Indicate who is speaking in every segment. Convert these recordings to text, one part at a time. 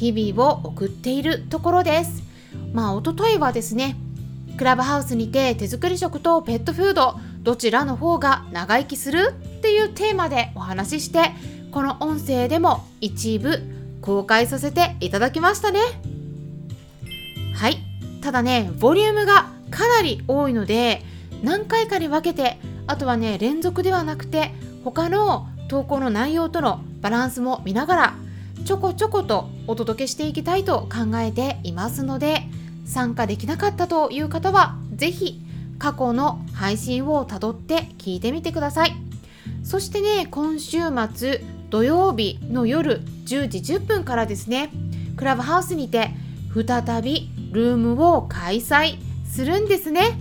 Speaker 1: 日々を送っているところです。まあ、おとといはですね、クラブハウスにて手作り食とペットフード、どちらの方が長生きするっていうテーマでお話しして、この音声でも一部公開させていただきましたね。はい。ただね、ボリュームがかなり多いので、何回かに分けて、あとはね、連続ではなくて、他の投稿の内容とのバランスも見ながらちょこちょことお届けしていきたいと考えていますので参加できなかったという方は是非過去の配信をたどって聞いてみてください。そしてね今週末土曜日の夜10時10分からですねクラブハウスにて再びルームを開催するんですね。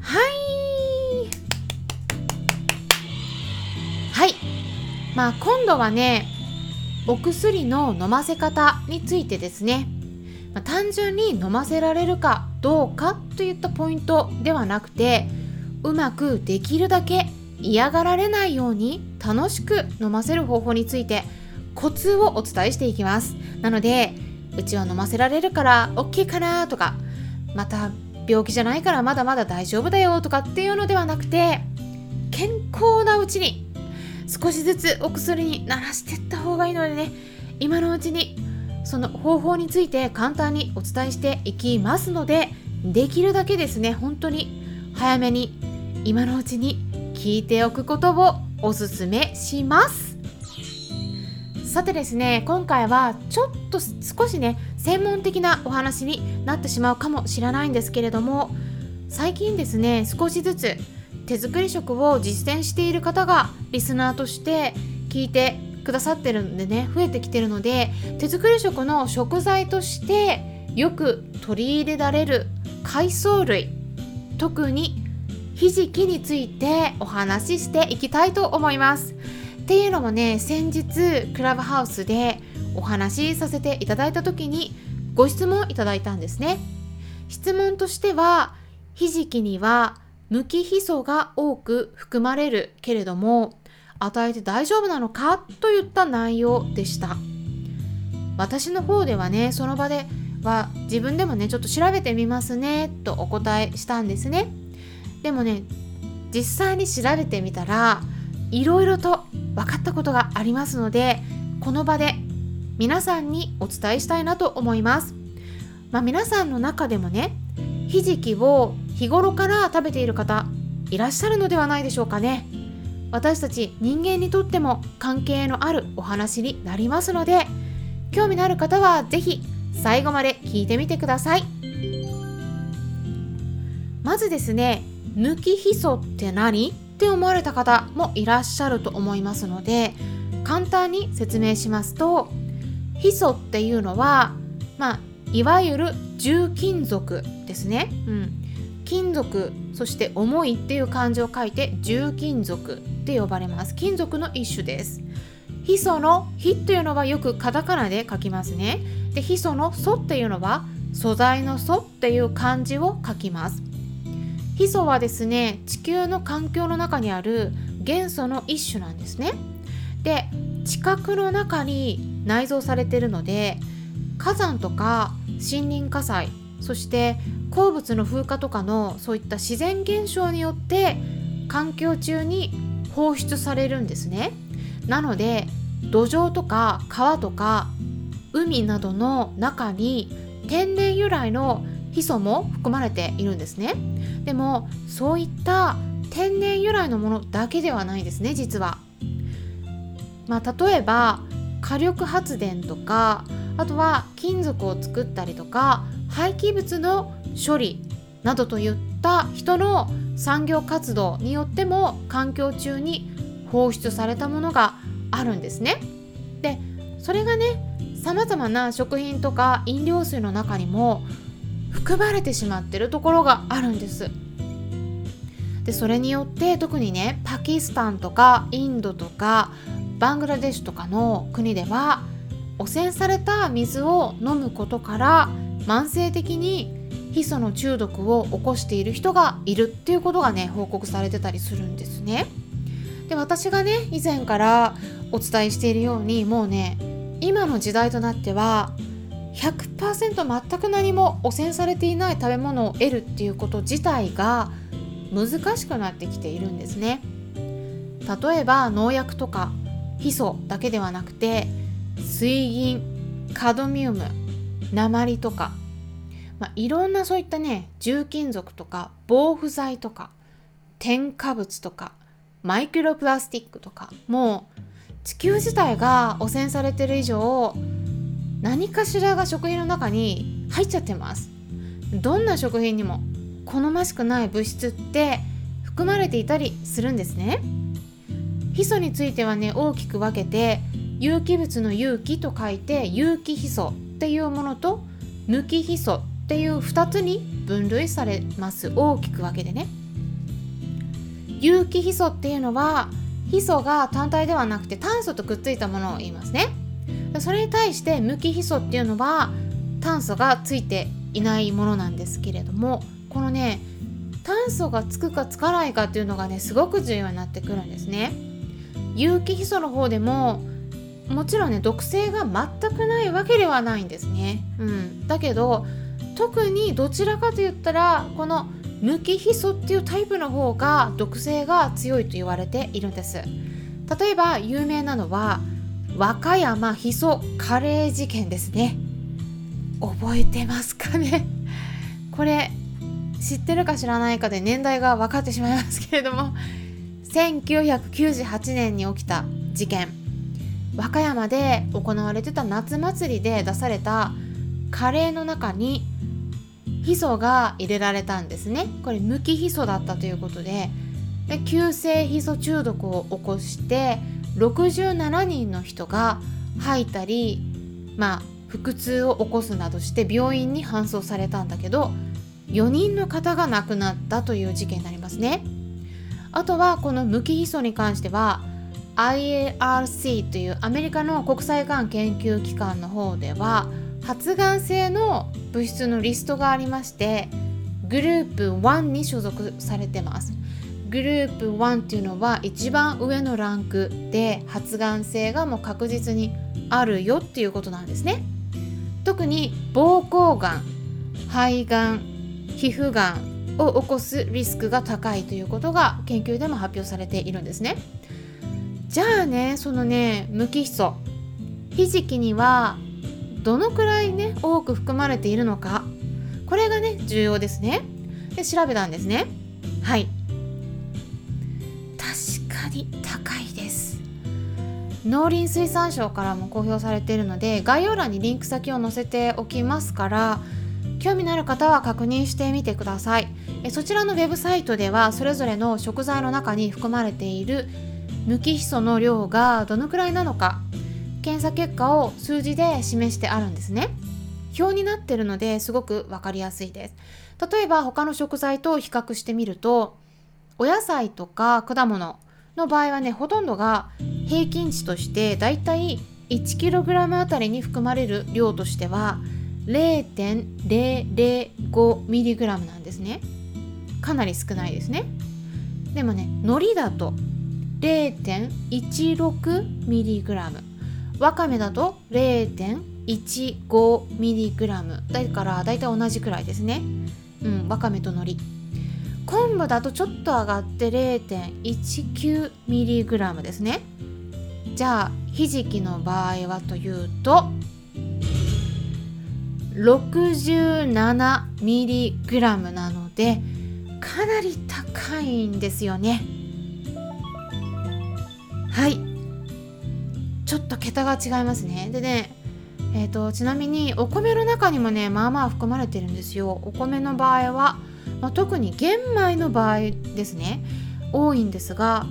Speaker 1: はい。はい。まあ今度はねお薬の飲ませ方についてですね、まあ、単純に飲ませられるかどうかといったポイントではなくてうまくできるだけ嫌がられないように楽しく飲ませる方法についてコツをお伝えしていきます。なのでうちは飲ませられるから OK かなとかまた病気じゃないからまだまだ大丈夫だよとかっていうのではなくて健康なうちに少しずつお薬に慣らしていった方がいいのでね。今のうちにその方法について簡単にお伝えしていきますのでできるだけですね本当に早めに今のうちに聞いておくことをおすすめします。さてですね今回はちょっと少しね専門的なお話になってしまうかもしれないんですけれども最近ですね少しずつ手作り食を実践している方がリスナーとして聞いてくださってるんでね増えてきてるので手作り食の食材としてよく取り入れられる海藻類特にひじきについてお話ししていきたいと思います。っていうのもね先日クラブハウスでお話しさせていただいた時にご質問いただいたんですね。質問としてはひじきには無機ヒ素が多く含まれるけれども与えて大丈夫なのかといった内容でした。私の方ではねその場では自分でもねちょっと調べてみますねとお答えしたんですね。でもね実際に調べてみたらいろいろと分かったことがありますのでこの場で皆さんにお伝えしたいなと思います。まあ皆さんの中でもねひじきを日頃から食べている方いらっしゃるのではないでしょうかね。私たち人間にとっても関係のあるお話になりますので興味のある方は是非最後まで聞いてみてください。まずですね抜きヒ素って何って思われた方もいらっしゃると思いますので簡単に説明しますとヒ素っていうのはまあいわゆる重金属ですね、うん、金属そして重いっていう漢字を書いて重金属って呼ばれます。金属の一種です。ヒ素の「ヒ」というのはよくカタカナで書きますね。でヒ素の「素」っていうのは素材の「素」っていう漢字を書きます。ヒ素はですね地球の環境の中にある元素の一種なんですね。で地殻の中に内蔵されているので火山とか森林火災そして鉱物の風化とかのそういった自然現象によって環境中に放出されるんですね。なので土壌とか川とか海などの中に天然由来のヒ素も含まれているんですね。でもそういった天然由来のものだけではないですね実は。まあ例えば火力発電とかあとは金属を作ったりとか廃棄物の処理などといった人の産業活動によっても環境中に放出されたものがあるんですね。でそれがねさまざまな食品とか飲料水の中にも含まれてしまってるところがあるんですでそれによって特にねパキスタンとかインドとかバングラデシュとかの国では汚染された水を飲むことから慢性的にヒ素の中毒を起こしている人がいるっていうことがね報告されてたりするんですね。で私がね以前からお伝えしているようにもうね今の時代となっては100%全く何も汚染されていない食べ物を得るっていうこと自体が難しくなってきているんですね。例えば農薬とかヒ素だけではなくて水銀カドミウム鉛とか、まあ、いろんなそういったね重金属とか防腐剤とか添加物とかマイクロプラスティックとかもう地球自体が汚染されてる以上何かしらが食品の中に入っちゃってます。どんな食品にも好ましくない物質って含まれていたりするんですね。ヒ素についてはね大きく分けて有機物の有機と書いて有機ヒ素っていうものと無機ヒ素っていう2つに分類されます。大きく分けてね。有機ヒ素っていうのはヒ素が単体ではなくて炭素とくっついたものを言いますね。それに対して無機ヒ素っていうのは炭素がついていないものなんですけれどもこのね炭素がつくかつかないかっていうのがねすごく重要になってくるんですね。有機ヒ素の方でももちろんね毒性が全くないわけではないんですね、うん、だけど特にどちらかと言ったらこの無機ヒ素っていうタイプの方が毒性が強いと言われているんです。例えば有名なのは和歌山ヒ素カレー事件ですね。覚えてますかね？これ知ってるか知らないかで年代が分かってしまいますけれども1998年に起きた事件。和歌山で行われてた夏祭りで出されたカレーの中にヒ素が入れられたんですね。これ無機ヒ素だったということで。で急性ヒ素中毒を起こして67人の人が吐いたりまあ腹痛を起こすなどして病院に搬送されたんだけど4人の方が亡くなったという事件になりますね。あとはこの無機ヒ素に関しては IARC というアメリカの国際がん研究機関の方では発がん性の物質のリストがありましてグループ1に所属されてます。グループ1っていうのは一番上のランクで発がん性がもう確実にあるよっていうことなんですね。特に膀胱がん肺がん皮膚がんを起こすリスクが高いということが研究でも発表されているんですね。じゃあねそのね無機ヒ素ひじきにはどのくらいね多く含まれているのか。これがね重要ですね。で調べたんですね。はい。確かに高いです。農林水産省からも公表されているので概要欄にリンク先を載せておきますから興味のある方は確認してみてください。えそちらのウェブサイトではそれぞれの食材の中に含まれている無機ヒ素の量がどのくらいなのか検査結果を数字で示してあるんですね。表になってるのですごく分かりやすいです。例えば他の食材と比較してみるとお野菜とか果物の場合はねほとんどが平均値としてだいたい 1kg あたりに含まれる量としては 0.005mg なんですね。かなり少ないですね。でもね海苔だと 0.16mg わかめだと 0.15mg だからだいたい同じくらいですね。うんわかめと海苔。昆布だとちょっと上がって 0.19mg ですね。じゃあひじきの場合はというと 67mg なのでかなり高いんですよね。はい。ちょっと桁が違いますね。でねえーと、ちなみにお米の中にもねまあまあ含まれてるんですよ。お米の場合は、まあ、特に玄米の場合ですね多いんですが、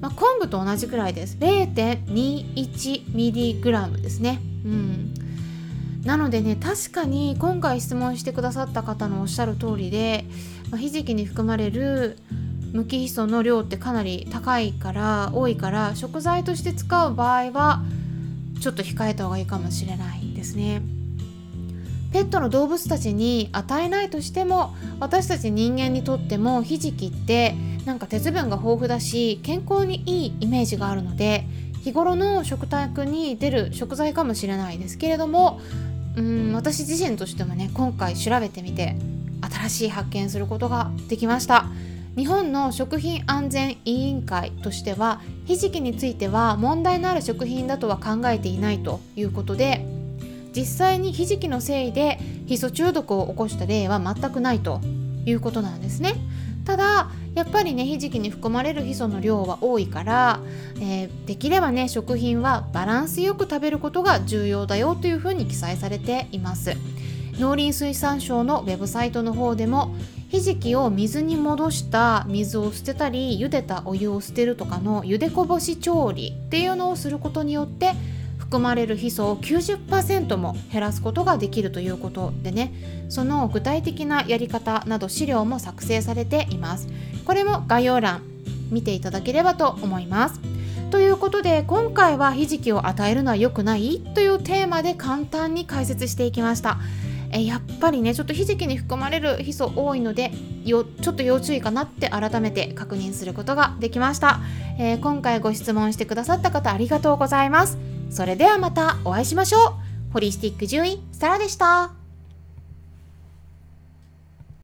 Speaker 1: まあ、昆布と同じくらいです。0.21mg ですね。うん。なのでね確かに今回質問してくださった方のおっしゃる通りで、まあ、ひじきに含まれる無機ヒ素の量ってかなり高いから多いから食材として使う場合はちょっと控えた方がいいかもしれないですね。ペットの動物たちに与えないとしても私たち人間にとってもひじきってなんか鉄分が豊富だし健康にいいイメージがあるので日頃の食卓に出る食材かもしれないですけれどもうん私自身としてもね今回調べてみて新しい発見することができました日本の食品安全委員会としてはひじきについては問題のある食品だとは考えていないということで実際にひじきのせいでヒ素中毒を起こした例は全くないということなんですね。ただやっぱりねひじきに含まれるヒ素の量は多いから、えー、できればね食品はバランスよく食べることが重要だよというふうに記載されています。農林水産省のウェブサイトの方でもひじきを水に戻した水を捨てたり茹でたお湯を捨てるとかの茹でこぼし調理っていうのをすることによって含まれるヒ素を90%も減らすことができるということでね。その具体的なやり方など資料も作成されています。これも概要欄見ていただければと思います。ということで今回はひじきを与えるのは良くないというテーマで簡単に解説していきました。えやっぱりねちょっとひじきに含まれるヒ素多いのでよちょっと要注意かなって改めて確認することができました、えー、今回ご質問してくださった方ありがとうございます。それではまたお会いしましょう。ホリスティック獣医サラでした。